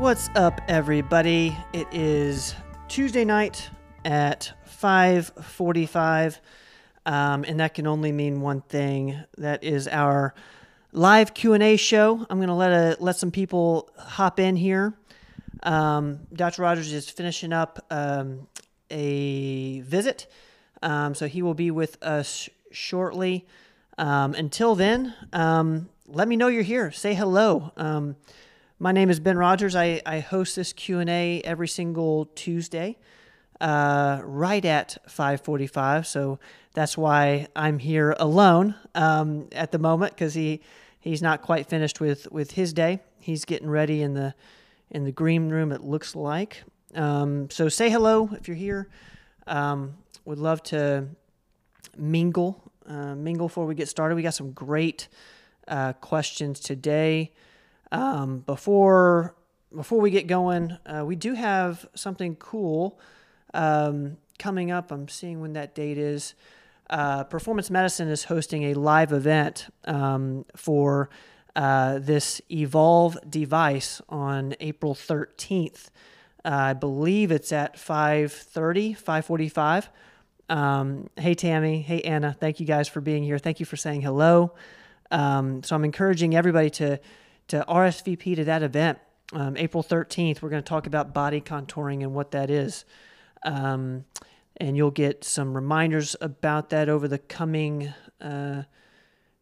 What's up, everybody? It is Tuesday night at 5:45, um, and that can only mean one thing. That is our live Q and A show. I'm gonna let a, let some people hop in here. Um, Dr. Rogers is finishing up um, a visit, um, so he will be with us shortly. Um, until then, um, let me know you're here. Say hello. My name is Ben Rogers. I, I host this Q&A every single Tuesday uh, right at 545. So that's why I'm here alone um, at the moment because he, he's not quite finished with, with his day. He's getting ready in the, in the green room, it looks like. Um, so say hello if you're here. Um, would love to mingle, uh, mingle before we get started. We got some great uh, questions today. Um, before before we get going, uh, we do have something cool um, coming up. I'm seeing when that date is. Uh, Performance Medicine is hosting a live event um, for uh, this Evolve device on April 13th. Uh, I believe it's at 5:30, 5:45. Um, hey Tammy, hey Anna, thank you guys for being here. Thank you for saying hello. Um, so I'm encouraging everybody to to RSVP to that event. Um, April 13th, we're going to talk about body contouring and what that is. Um, and you'll get some reminders about that over the coming uh,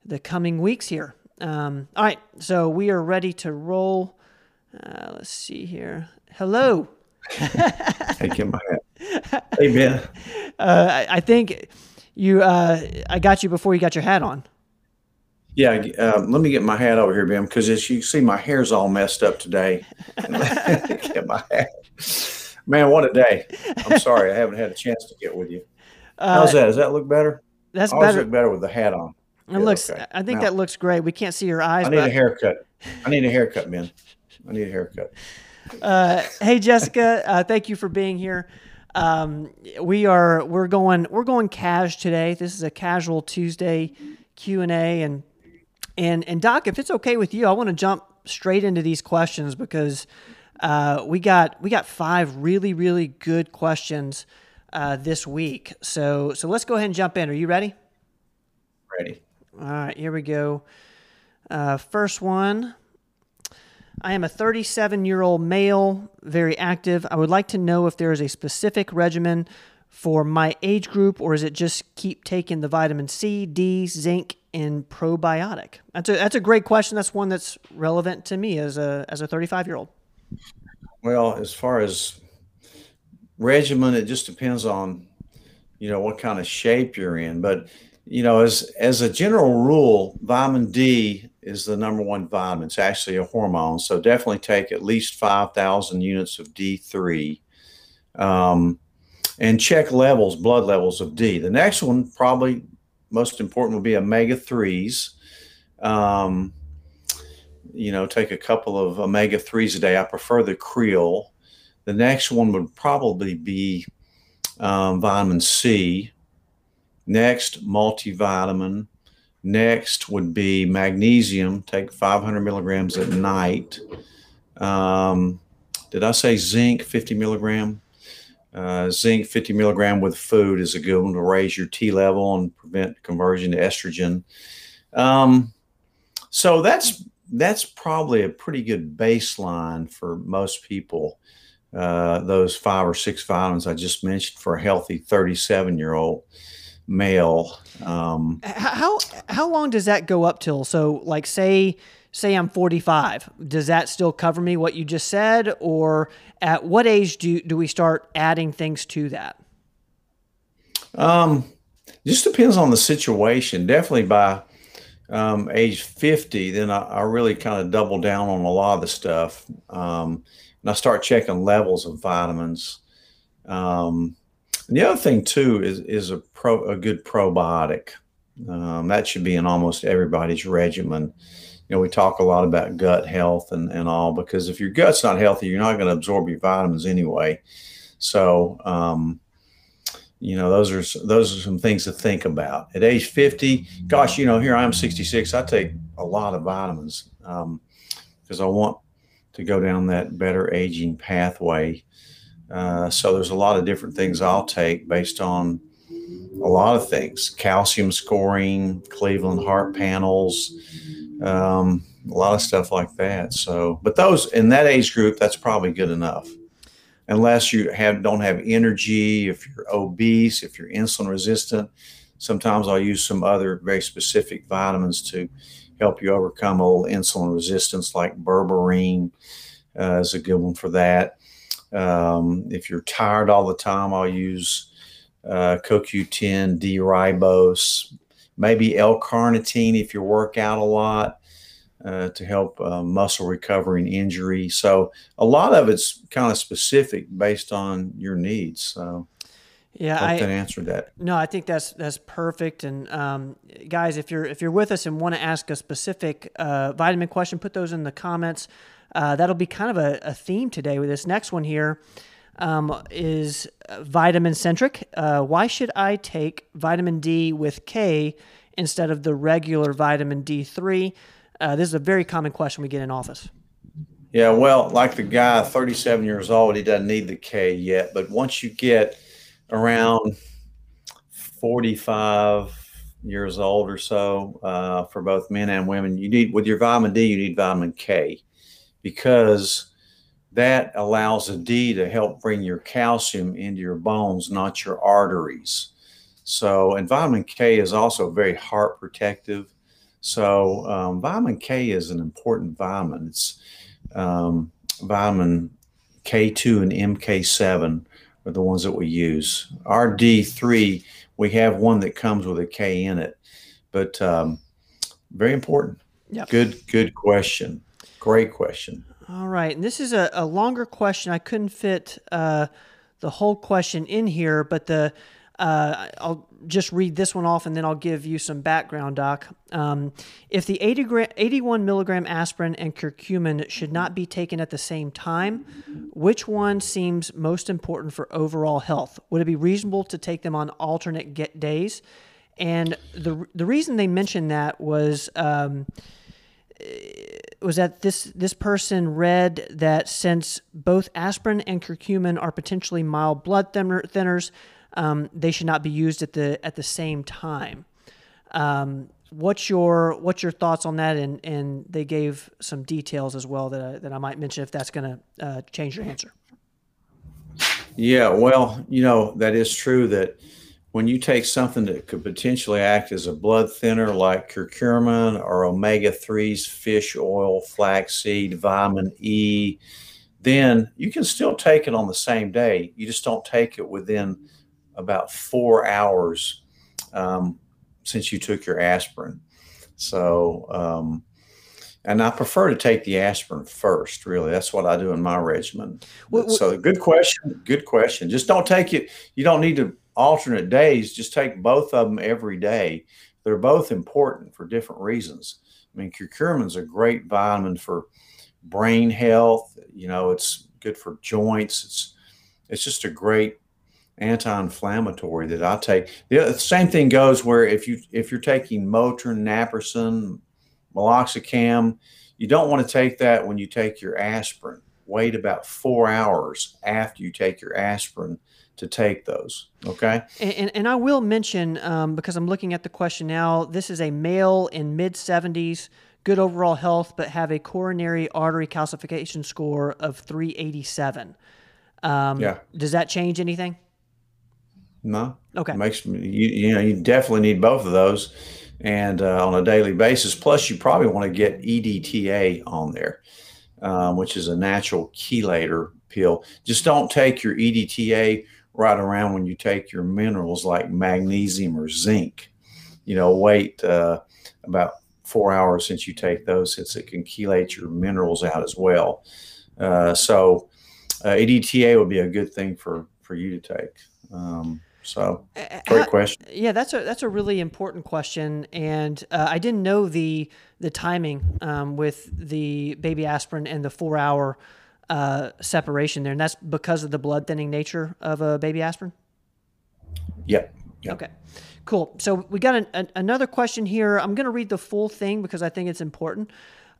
the coming weeks here. Um, all right, so we are ready to roll. Uh, let's see here. Hello. hey, get my hat. Hey, Ben. Uh, I, I, think you. Uh, I got you before you got your hat on. Yeah, uh, let me get my hat over here, Ben, because as you see, my hair's all messed up today. get my hat. Man, what a day! I'm sorry, I haven't had a chance to get with you. How's that? Does that look better? That's I better. Look better with the hat on. It yeah, looks. Okay. I think now, that looks great. We can't see your eyes. I need a haircut. I need a haircut, man. I need a haircut. Uh, hey, Jessica. Uh, thank you for being here. Um, we are we're going we're going cash today. This is a casual Tuesday Q and A, and and and Doc, if it's okay with you, I want to jump straight into these questions because uh, we got we got five really really good questions uh, this week. So so let's go ahead and jump in. Are you ready? Ready. All right, here we go. Uh, first one. I am a 37 year old male, very active. I would like to know if there is a specific regimen for my age group, or is it just keep taking the vitamin C, D, zinc, in probiotic? That's a that's a great question. That's one that's relevant to me as a as a 35 year old. Well, as far as regimen, it just depends on you know what kind of shape you're in. But you know, as as a general rule, vitamin D is the number one vitamin. It's actually a hormone, so definitely take at least five thousand units of D3. Um, and check levels, blood levels of D. The next one, probably most important would be omega 3s. Um, you know, take a couple of omega 3s a day. I prefer the Krill. The next one would probably be um, vitamin C. Next, multivitamin. Next would be magnesium. Take 500 milligrams at night. Um, did I say zinc 50 milligram? Uh, zinc 50 milligram with food is a good one to raise your T level and prevent conversion to estrogen. Um, so that's that's probably a pretty good baseline for most people. Uh, those five or six vitamins I just mentioned for a healthy 37 year old male. Um, how how long does that go up till? So, like, say say I'm 45, does that still cover me what you just said, or at what age do do we start adding things to that? Um, just depends on the situation. Definitely by um, age 50, then I, I really kind of double down on a lot of the stuff. Um, and I start checking levels of vitamins. Um, and the other thing too is is a pro a good probiotic. Um, that should be in almost everybody's regimen you know, we talk a lot about gut health and, and all because if your gut's not healthy, you're not going to absorb your vitamins anyway. So, um, you know, those are those are some things to think about. At age 50, gosh, you know, here I am 66. I take a lot of vitamins because um, I want to go down that better aging pathway. Uh, so there's a lot of different things I'll take based on a lot of things calcium scoring, Cleveland heart panels, um, a lot of stuff like that. So, but those in that age group, that's probably good enough. Unless you have don't have energy, if you're obese, if you're insulin resistant, sometimes I'll use some other very specific vitamins to help you overcome little insulin resistance, like berberine uh, is a good one for that. Um, if you're tired all the time, I'll use uh, CoQ10, D-ribose, maybe L-carnitine if you work out a lot uh, to help uh, muscle recovery and injury. So a lot of it's kind of specific based on your needs. So yeah, hope I that answered that. No, I think that's that's perfect. And um, guys, if you're if you're with us and want to ask a specific uh, vitamin question, put those in the comments. Uh, that'll be kind of a, a, theme today with this next one here. Um, is vitamin centric. Uh, why should I take vitamin D with K instead of the regular vitamin D3? Uh, this is a very common question we get in office. Yeah, well, like the guy, 37 years old, he doesn't need the K yet. But once you get around 45 years old or so, uh, for both men and women, you need, with your vitamin D, you need vitamin K because that allows the D to help bring your calcium into your bones, not your arteries. So, and vitamin K is also very heart protective. So, um, vitamin K is an important vitamin. It's um, vitamin K2 and MK7 are the ones that we use. Our D3, we have one that comes with a K in it, but um, very important. Yeah. Good, good question. Great question. All right. And this is a, a longer question. I couldn't fit uh, the whole question in here, but the uh, I'll just read this one off and then I'll give you some background, Doc. Um, if the 80 gra- 81 milligram aspirin and curcumin should not be taken at the same time, which one seems most important for overall health? Would it be reasonable to take them on alternate get days? And the, the reason they mentioned that was. Um, was that this this person read that since both aspirin and curcumin are potentially mild blood thinner, thinners, um, they should not be used at the at the same time. Um, what's your what's your thoughts on that? And and they gave some details as well that I, that I might mention if that's going to uh, change your answer. Yeah, well, you know that is true that when you take something that could potentially act as a blood thinner like curcumin or omega 3s, fish oil, flaxseed, vitamin E, then you can still take it on the same day. You just don't take it within about four hours um, since you took your aspirin. So, um, and I prefer to take the aspirin first. Really, that's what I do in my regimen. What, so, good question. Good question. Just don't take it. You don't need to alternate days, just take both of them every day. They're both important for different reasons. I mean, curcumin's a great vitamin for brain health. You know, it's good for joints. It's it's just a great anti-inflammatory that I take. The same thing goes where if you if you're taking Motrin, Naproxen, meloxicam, you don't want to take that when you take your aspirin. Wait about four hours after you take your aspirin to take those. Okay. And, and, I will mention, um, because I'm looking at the question now, this is a male in mid 70s, good overall health, but have a coronary artery calcification score of 387. Um, yeah. Does that change anything? No. Okay. It makes you, you know, you definitely need both of those and uh, on a daily basis. Plus, you probably want to get EDTA on there, um, which is a natural chelator pill. Just don't take your EDTA right around when you take your minerals like magnesium or zinc. You know, wait uh, about four hours since you take those, since it can chelate your minerals out as well. Uh, so, uh, EDTA would be a good thing for for you to take. Um, so, great question. Yeah, that's a that's a really important question, and uh, I didn't know the the timing um, with the baby aspirin and the four hour uh, separation there, and that's because of the blood thinning nature of a baby aspirin. Yep. yep. Okay. Cool. So we got an, an, another question here. I'm going to read the full thing because I think it's important.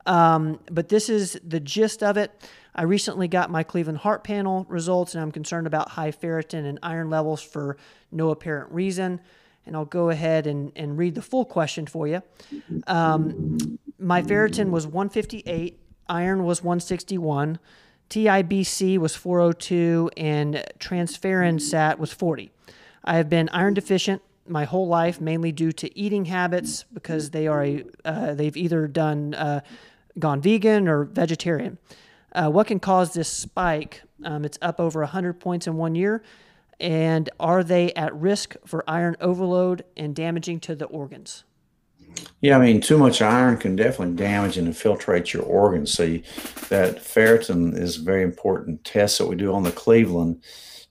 Um, but this is the gist of it. I recently got my Cleveland Heart Panel results, and I'm concerned about high ferritin and iron levels for no apparent reason. And I'll go ahead and, and read the full question for you. Um, my ferritin was 158, iron was 161, TIBC was 402, and transferrin sat was 40. I have been iron deficient my whole life, mainly due to eating habits because they are a, uh, they've either done uh, gone vegan or vegetarian. Uh, what can cause this spike? Um, it's up over 100 points in one year. And are they at risk for iron overload and damaging to the organs? Yeah, I mean, too much iron can definitely damage and infiltrate your organs. So, you, that ferritin is a very important test that we do on the Cleveland.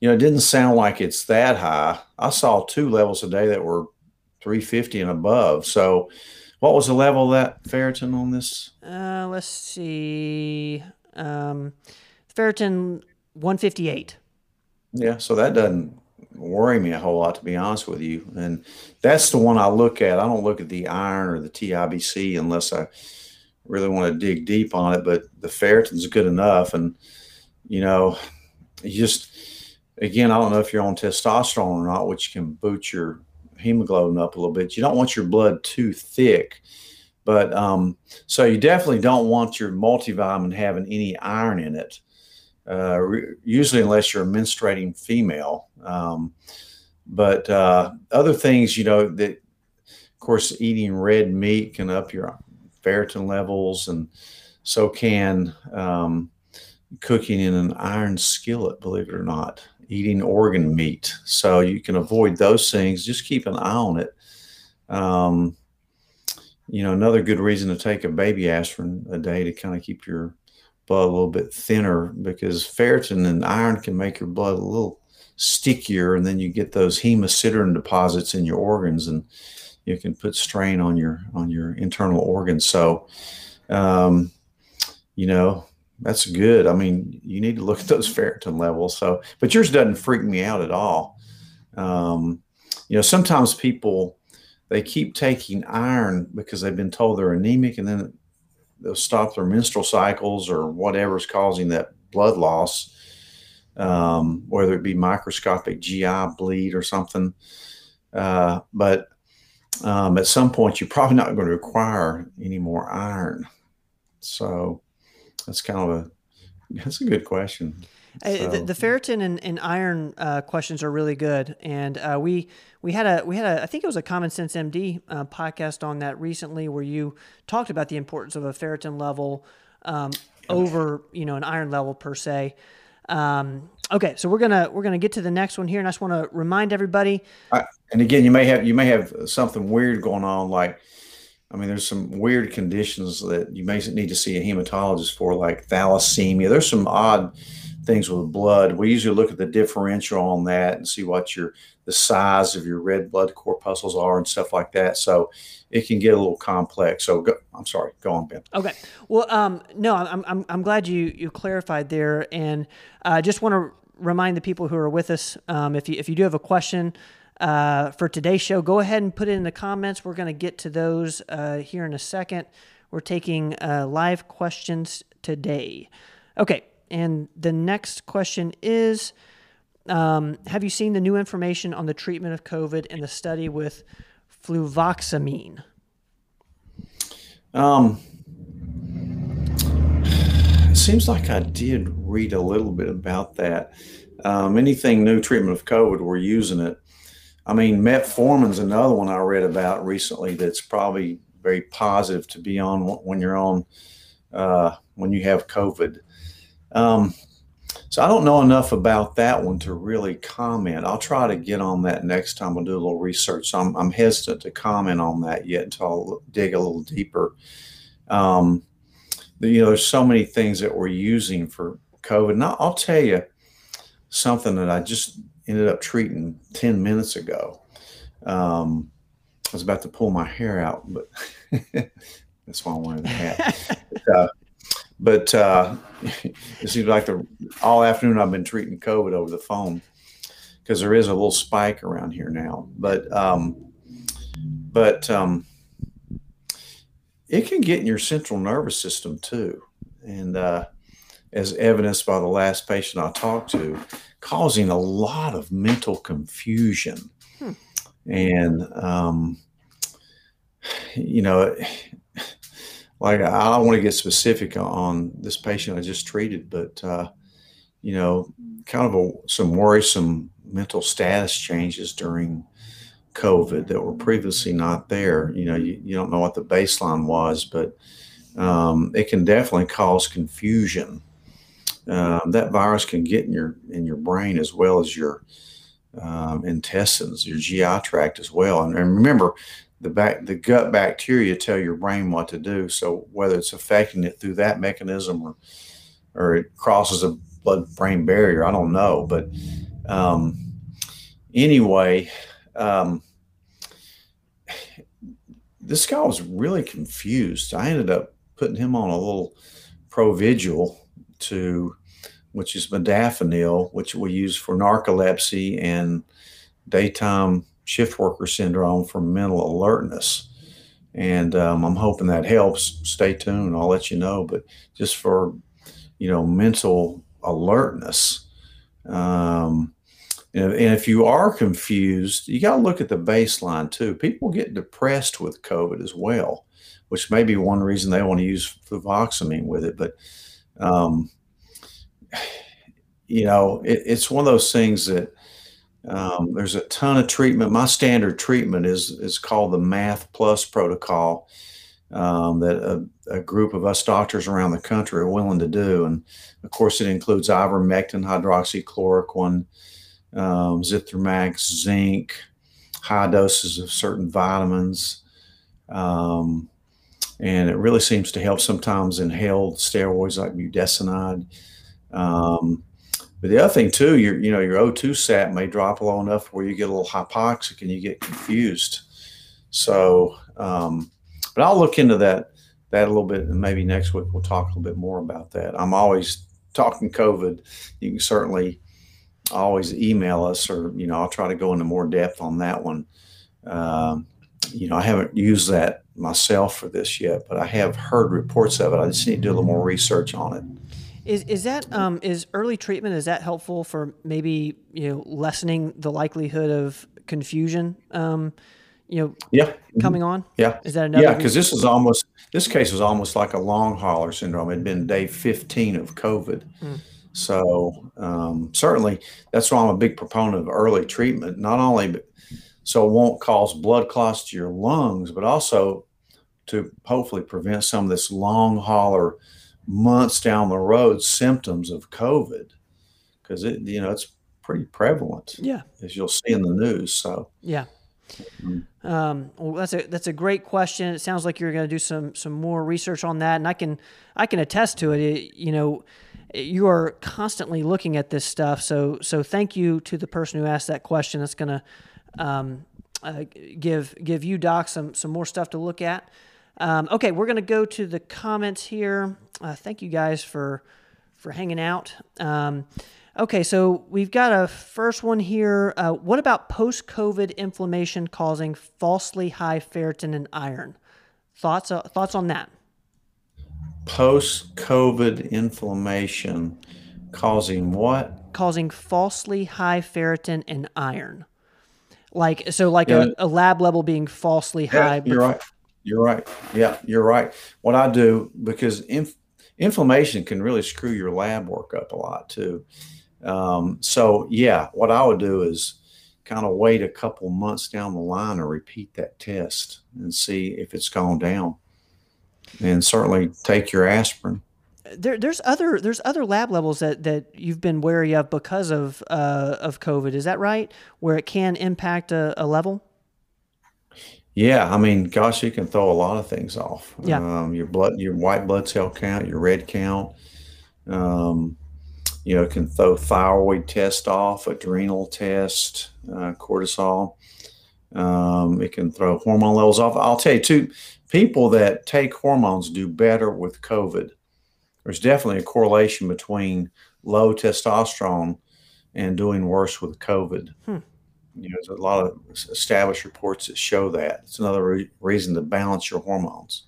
You know, it didn't sound like it's that high. I saw two levels a day that were 350 and above. So, what was the level of that ferritin on this? Uh, let's see. Um, ferritin 158. Yeah, so that doesn't worry me a whole lot, to be honest with you. And that's the one I look at. I don't look at the iron or the TIBC unless I really want to dig deep on it. But the ferritin's good enough, and you know, you just again, I don't know if you're on testosterone or not, which can boot your hemoglobin up a little bit. You don't want your blood too thick. But um, so you definitely don't want your multivitamin having any iron in it uh, usually unless you're a menstruating female. Um, but uh, other things, you know, that of course eating red meat can up your ferritin levels, and so can um, cooking in an iron skillet. Believe it or not, eating organ meat. So you can avoid those things. Just keep an eye on it. Um, you know, another good reason to take a baby aspirin a day to kind of keep your blood a little bit thinner because ferritin and iron can make your blood a little stickier, and then you get those hemosiderin deposits in your organs, and you can put strain on your on your internal organs. So, um, you know, that's good. I mean, you need to look at those ferritin levels. So, but yours doesn't freak me out at all. Um, you know, sometimes people they keep taking iron because they've been told they're anemic, and then they'll stop their menstrual cycles or whatever's causing that blood loss, um, whether it be microscopic GI bleed or something. Uh, but um, at some point, you're probably not going to require any more iron. So that's kind of a that's a good question. So. The, the, ferritin and, and iron uh, questions are really good, and uh, we we had a we had a I think it was a Common Sense MD uh, podcast on that recently, where you talked about the importance of a ferritin level um, over you know an iron level per se. Um, okay, so we're gonna we're gonna get to the next one here, and I just want to remind everybody. and again, you may have you may have something weird going on, like I mean, there's some weird conditions that you may need to see a hematologist for, like thalassemia. There's some odd things with blood. We usually look at the differential on that and see what your the size of your red blood corpuscles are and stuff like that. So it can get a little complex. So go, I'm sorry, go on, Ben. Okay. Well, um, no, I'm, I'm, I'm glad you you clarified there, and I uh, just want to remind the people who are with us um, if you if you do have a question. Uh, for today's show, go ahead and put it in the comments. We're going to get to those uh, here in a second. We're taking uh, live questions today. Okay, and the next question is um, Have you seen the new information on the treatment of COVID in the study with fluvoxamine? Um, it seems like I did read a little bit about that. Um, anything new treatment of COVID, we're using it. I mean, metformin's another one I read about recently that's probably very positive to be on when you're on uh, when you have COVID. Um, so I don't know enough about that one to really comment. I'll try to get on that next time. I'll do a little research. So I'm, I'm hesitant to comment on that yet until I'll dig a little deeper. Um, you know, there's so many things that we're using for COVID. And I'll tell you something that I just ended up treating 10 minutes ago. Um, I was about to pull my hair out, but that's why I wanted the hat. but, uh, but uh, it seems like the all afternoon I've been treating COVID over the phone because there is a little spike around here now. But um, but um, it can get in your central nervous system too. And uh, as evidenced by the last patient I talked to, causing a lot of mental confusion. Hmm. And, um, you know, like I don't want to get specific on this patient I just treated, but, uh, you know, kind of a, some worrisome mental status changes during COVID that were previously not there. You know, you, you don't know what the baseline was, but um, it can definitely cause confusion. Um, that virus can get in your in your brain as well as your um, intestines, your GI tract as well. And, and remember, the back the gut bacteria tell your brain what to do. So whether it's affecting it through that mechanism or or it crosses a blood brain barrier, I don't know. But um, anyway, um, this guy was really confused. I ended up putting him on a little Provigil to, which is modafinil, which we use for narcolepsy and daytime shift worker syndrome for mental alertness. And um, I'm hoping that helps. Stay tuned. I'll let you know. But just for, you know, mental alertness. Um, and if you are confused, you got to look at the baseline too. People get depressed with COVID as well, which may be one reason they want to use fluvoxamine with it. But, um, you know, it, it's one of those things that um, there's a ton of treatment. My standard treatment is is called the Math Plus protocol um, that a, a, group of us doctors around the country are willing to do, and of course, it includes ivermectin, hydroxychloroquine um, Zithromax, zinc, high doses of certain vitamins. Um, and it really seems to help sometimes inhaled steroids like budesonide. Um, but the other thing too, your you know your O2 sat may drop low enough where you get a little hypoxic and you get confused. So, um, but I'll look into that that a little bit, and maybe next week we'll talk a little bit more about that. I'm always talking COVID. You can certainly always email us, or you know, I'll try to go into more depth on that one. Um, you know, I haven't used that myself for this yet, but I have heard reports of it. I just need to do a little more research on it. Is is that um, is early treatment? Is that helpful for maybe you know lessening the likelihood of confusion? Um, you know, yeah, coming on. Yeah, is that another? Yeah, because this is almost this case was almost like a long hauler syndrome. It had been day fifteen of COVID. Mm. So um, certainly, that's why I'm a big proponent of early treatment. Not only so it won't cause blood clots to your lungs, but also to hopefully prevent some of this long hauler months down the road symptoms of COVID, because it you know it's pretty prevalent. Yeah, as you'll see in the news. So yeah. Mm-hmm. Um, well, that's a that's a great question. It sounds like you're going to do some some more research on that, and I can I can attest to it. it you know, you are constantly looking at this stuff. So so thank you to the person who asked that question. That's going to um, uh, give give you doc some some more stuff to look at. Um, okay, we're going to go to the comments here. Uh, thank you guys for for hanging out. Um, okay, so we've got a first one here. Uh, what about post COVID inflammation causing falsely high ferritin and iron? Thoughts uh, thoughts on that? post COVID inflammation causing what? Causing falsely high ferritin and iron. Like so, like yeah. a, a, lab level being falsely yeah, high. You're right. You're right. Yeah, you're right. What I do because inf- inflammation can really screw your lab work up a lot too. Um, so yeah, what I would do is kind of wait a couple months down the line and repeat that test and see if it's gone down and certainly take your aspirin. There, there's other there's other lab levels that, that you've been wary of because of uh, of COVID. Is that right? Where it can impact a, a, level? Yeah, I mean, gosh, you can throw a lot of things off. Yeah, um, your blood, your white blood cell count, your red count. Um, you know, can throw thyroid test off, adrenal test, uh, cortisol. Um, it can throw hormone levels off. I'll tell you too people that take hormones do better with COVID. There's definitely a correlation between low testosterone and doing worse with COVID. Hmm. You know, there's a lot of established reports that show that. It's another re- reason to balance your hormones.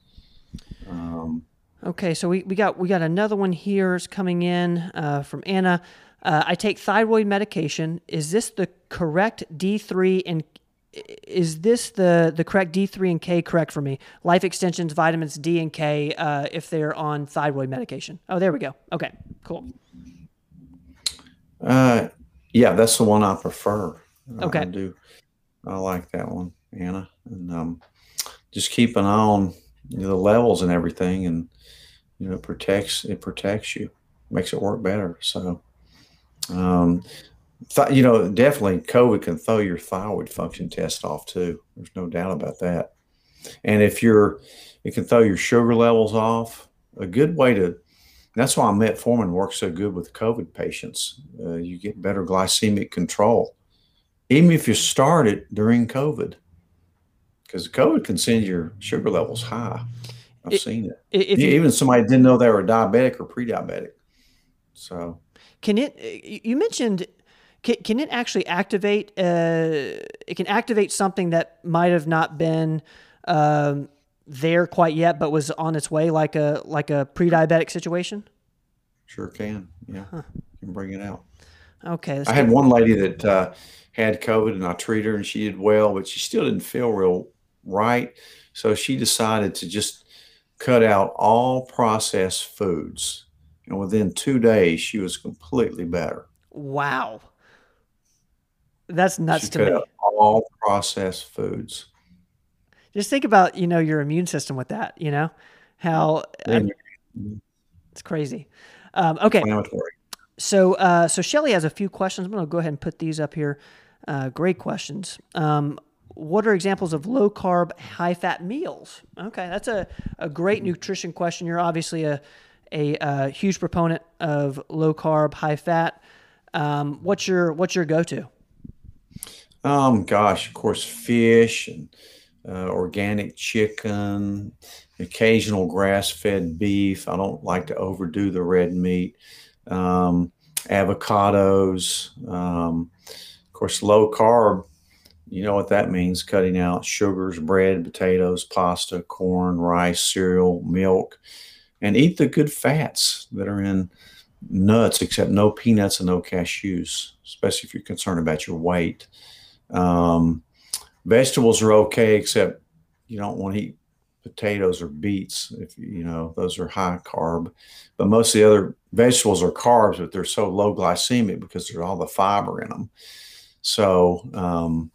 Um, Okay, so we, we got we got another one here is coming in uh, from Anna. Uh, I take thyroid medication. Is this the correct D three and is this the the correct D three and K correct for me? Life extensions, vitamins D and K, uh, if they're on thyroid medication. Oh, there we go. Okay, cool. uh, yeah, that's the one I prefer. Okay. I do. I like that one, Anna, and um, just keep an eye on you know, the levels and everything, and you know, it protects it protects you, makes it work better. So, um, th- you know, definitely COVID can throw your thyroid function test off too. There's no doubt about that. And if you're, it can throw your sugar levels off. A good way to, that's why metformin works so good with COVID patients. Uh, you get better glycemic control, even if you start it during COVID, because COVID can send your sugar levels high. I've It- seen it. If you, Even somebody didn't know they were diabetic or pre-diabetic. So Can it? You mentioned. Can, can it actually activate? Uh, it can activate something that might have not been um, there quite yet, but was on its way, like a like a pre-diabetic situation. sure can. Yeah, can bring it out. Okay, I had one lady that uh, had COVID, and I treated her, and she did well, but she still didn't feel real right. So she decided to just cut out all processed foods, and within two days, she was completely better. wow, that's nuts she to me. all processed foods. Just think about you know your immune system with that. You know how And it's crazy. Um, okay, inflammatory. So, uh, so Shelly has a few questions. I'm going to go ahead and put these up here. Uh, great questions. Um, what are examples of low carb, high fat meals? Okay, that's a, a great nutrition question. You're obviously a, a, uh huge proponent of low carb, high fat. Um, what's your what's your go to? Um, gosh, of course, fish and uh, organic chicken, occasional grass-fed beef. I don't like to overdo the red meat. Um, avocados, um, of course, low carb. You know what that means? Cutting out sugars, bread, potatoes, pasta, corn, rice, cereal, milk, and eat the good fats that are in nuts, except no peanuts and no cashews, especially if you're concerned about your weight. Um, vegetables are okay, except you don't want to eat potatoes or beets if you know those are high carb. But most of the other vegetables are carbs, but they're so low glycemic because there's all the fiber in them. So, um,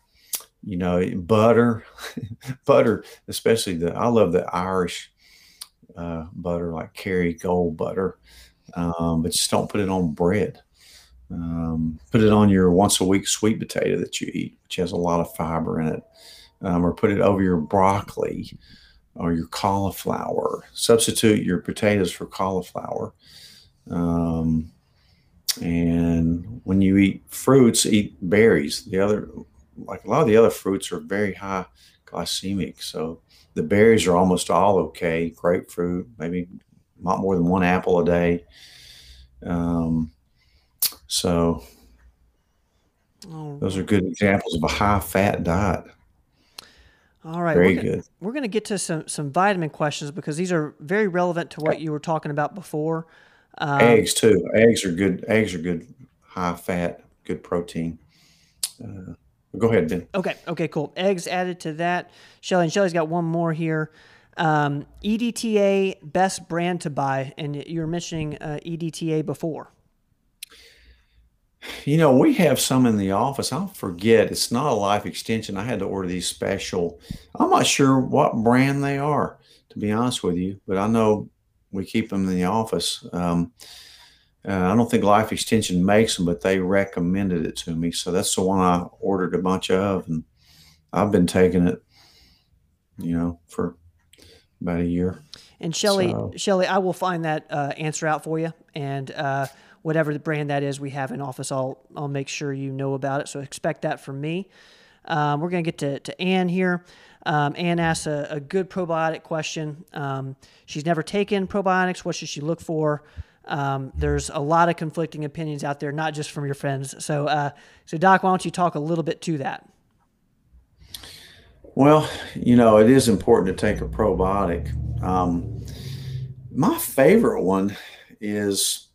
you know, butter, butter, especially the I love the Irish uh, butter like Kerrygold butter, um, but just don't put it on bread. Um, put it on your once a week sweet potato that you eat, which has a lot of fiber in it, um, or put it over your broccoli or your cauliflower. Substitute your potatoes for cauliflower. Um, and when you eat fruits, eat berries. The other, like a lot of the other fruits, are very high glycemic. So the berries are almost all okay. Grapefruit, maybe not more than one apple a day. Um, so those are good examples of a high fat diet. All right, Very we're gonna, good. we're going to get to some some vitamin questions because these are very relevant to what you were talking about before. Um, Eggs too. Eggs are good. Eggs are good. High fat, good protein. Uh, go ahead, Ben. Okay. Okay. Cool. Eggs added to that. Shelly and Shelly's got one more here. Um, EDTA best brand to buy, and you were mentioning uh, EDTA before. You know, we have some in the office. I'll forget. It's not a life extension. I had to order these special. I'm not sure what brand they are, to be honest with you, but I know we keep them in the office. Um, uh, I don't think Life Extension makes them, but they recommended it to me. So that's the one I ordered a bunch of, and I've been taking it, you know, for about a year. And Shelly, So- Shelly, I will find that uh, answer out for you, and uh, whatever the brand that is we have in office, I'll I'll make sure you know about it. So expect that from me. Um, we're gonna get to to Anne here. Um, Anne asks a, a good probiotic question. Um, she's never taken probiotics. What should she look for? Um, there's a lot of conflicting opinions out there, not just from your friends. So, uh, so Doc, why don't you talk a little bit to that? Well, you know, it is important to take a probiotic. Um, my favorite one is,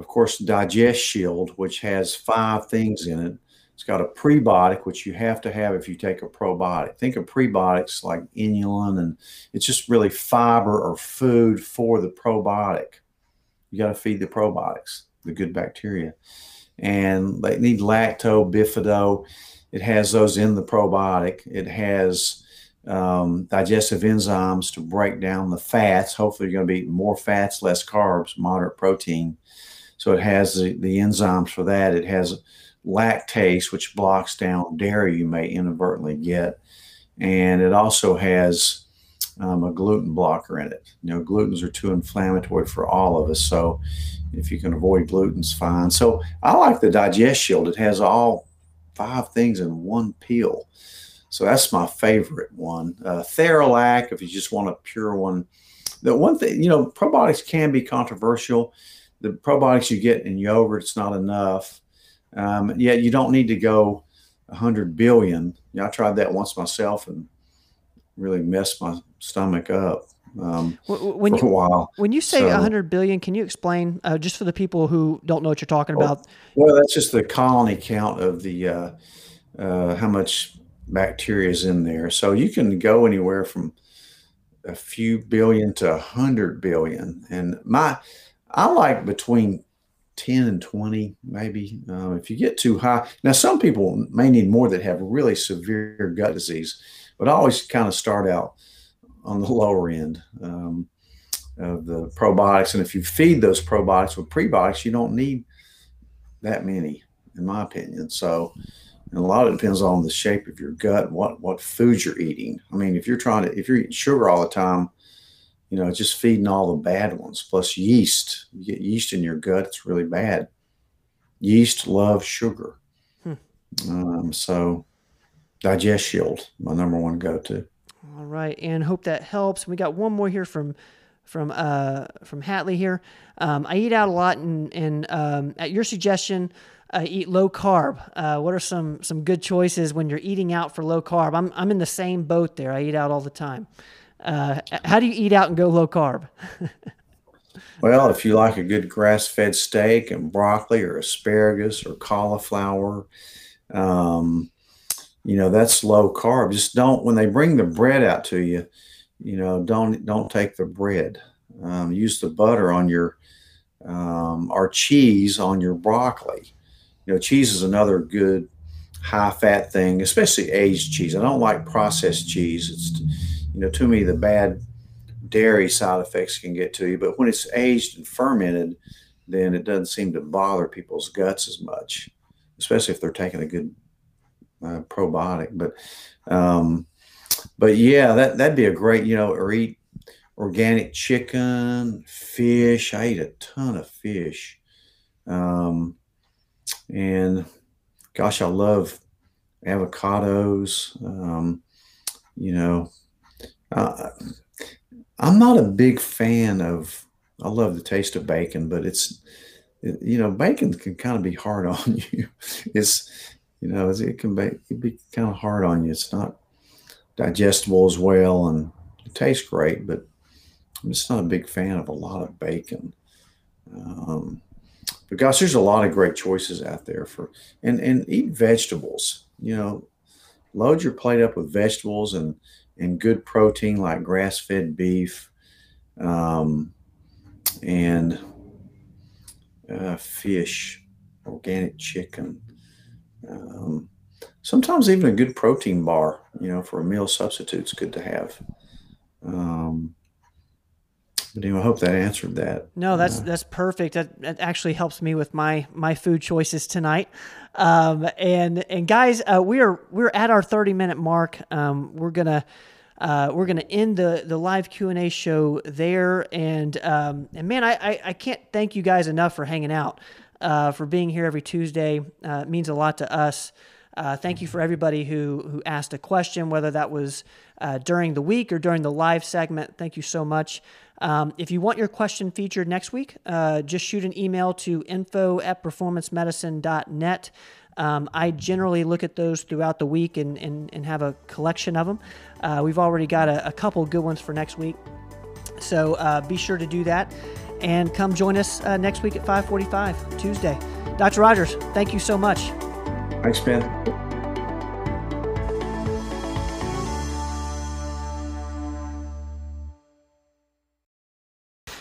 of course, Digest Shield, which has five things in it. It's got a prebiotic, which you have to have if you take a probiotic. Think of prebiotics like inulin, and it's just really fiber or food for the probiotic. You got to feed the probiotics, the good bacteria. And they need lacto, bifido. It has those in the probiotic. It has um, digestive enzymes to break down the fats. Hopefully, you're going to be more fats, less carbs, moderate protein. So it has the, the enzymes for that. It has lactase, which blocks down dairy you may inadvertently get. And it also has um, a gluten blocker in it. You know, glutens are too inflammatory for all of us. So if you can avoid gluten's fine. So I like the Digest Shield. It has all five things in one pill. So that's my favorite one. Uh, Theralac, if you just want a pure one. The one thing, you know, probiotics can be controversial. The probiotics you get in yogurt, it's not enough. Um, yet you don't need to go 100 billion. Yeah, I tried that once myself and really messed my stomach up um, when for you, a while. When you say so, 100 billion, can you explain uh, just for the people who don't know what you're talking well, about? Well, that's just the colony count of the uh, uh, how much bacteria is in there. So you can go anywhere from a few billion to a hundred billion. And my, I like between 10 and 20, maybe. Um, if you get too high, now some people may need more that have really severe gut disease, but I always kind of start out on the lower end um, of the probiotics. And if you feed those probiotics with prebiotics, you don't need that many, in my opinion. So, and a lot of it depends on the shape of your gut, what what foods you're eating. I mean, if you're trying to if you're eating sugar all the time, you know, just feeding all the bad ones. Plus yeast, you get yeast in your gut, it's really bad. Yeast loves sugar. Hmm. Um, so digest shield, my number one go to. All right, and hope that helps. We got one more here from from uh, from Hatley here. Um, I eat out a lot, and, and um, at your suggestion, uh, eat low carb. Uh, what are some some good choices when you're eating out for low carb? I'm I'm in the same boat there. I eat out all the time. Uh, how do you eat out and go low carb? well, if you like a good grass-fed steak and broccoli or asparagus or cauliflower, um, you know that's low carb. Just don't when they bring the bread out to you. You know, don't don't take the bread. Um, use the butter on your um, or cheese on your broccoli you know, cheese is another good high fat thing, especially aged cheese. I don't like processed cheese. It's, you know, to me, the bad dairy side effects can get to you. But when it's aged and fermented, then it doesn't seem to bother people's guts as much, especially if they're taking a good uh, probiotic. But, um, but yeah, that that'd be a great, you know, or eat organic chicken, fish. I eat a ton of fish. Um, and gosh, I love avocados. Um, you know, uh, I'm not a big fan of. I love the taste of bacon, but it's you know bacon can kind of be hard on you. It's you know it can be, it be kind of hard on you. It's not digestible as well, and it tastes great, but I'm just not a big fan of a lot of bacon. Um, but gosh, there's a lot of great choices out there for and and eat vegetables. You know, load your plate up with vegetables and and good protein like grass-fed beef, um, and uh, fish, organic chicken. Um, sometimes even a good protein bar, you know, for a meal substitute is good to have. Um, I hope that answered that. No, that's uh, that's perfect. That, that actually helps me with my my food choices tonight. Um, and and guys, uh, we are we're at our thirty minute mark. Um, we're gonna. Uh, we're going to end the, the live q&a show there and um, and man I, I, I, can't thank you guys enough for hanging out uh, for being here every tuesday uh, it means a lot to us uh, thank you for everybody who who asked a question whether that was uh, during the week or during the live segment thank you so much um, if you want your question featured next week, uh, just shoot an email to info at performancemedicine.net. Um, I generally look at those throughout the week and, and, and have a collection of them. Uh, we've already got a, a, couple good ones for next week. So uh, be sure to do that and come join us uh, next week at 5:45 Tuesday. Dr. Rogers, thank you so much. Thanks, Ben.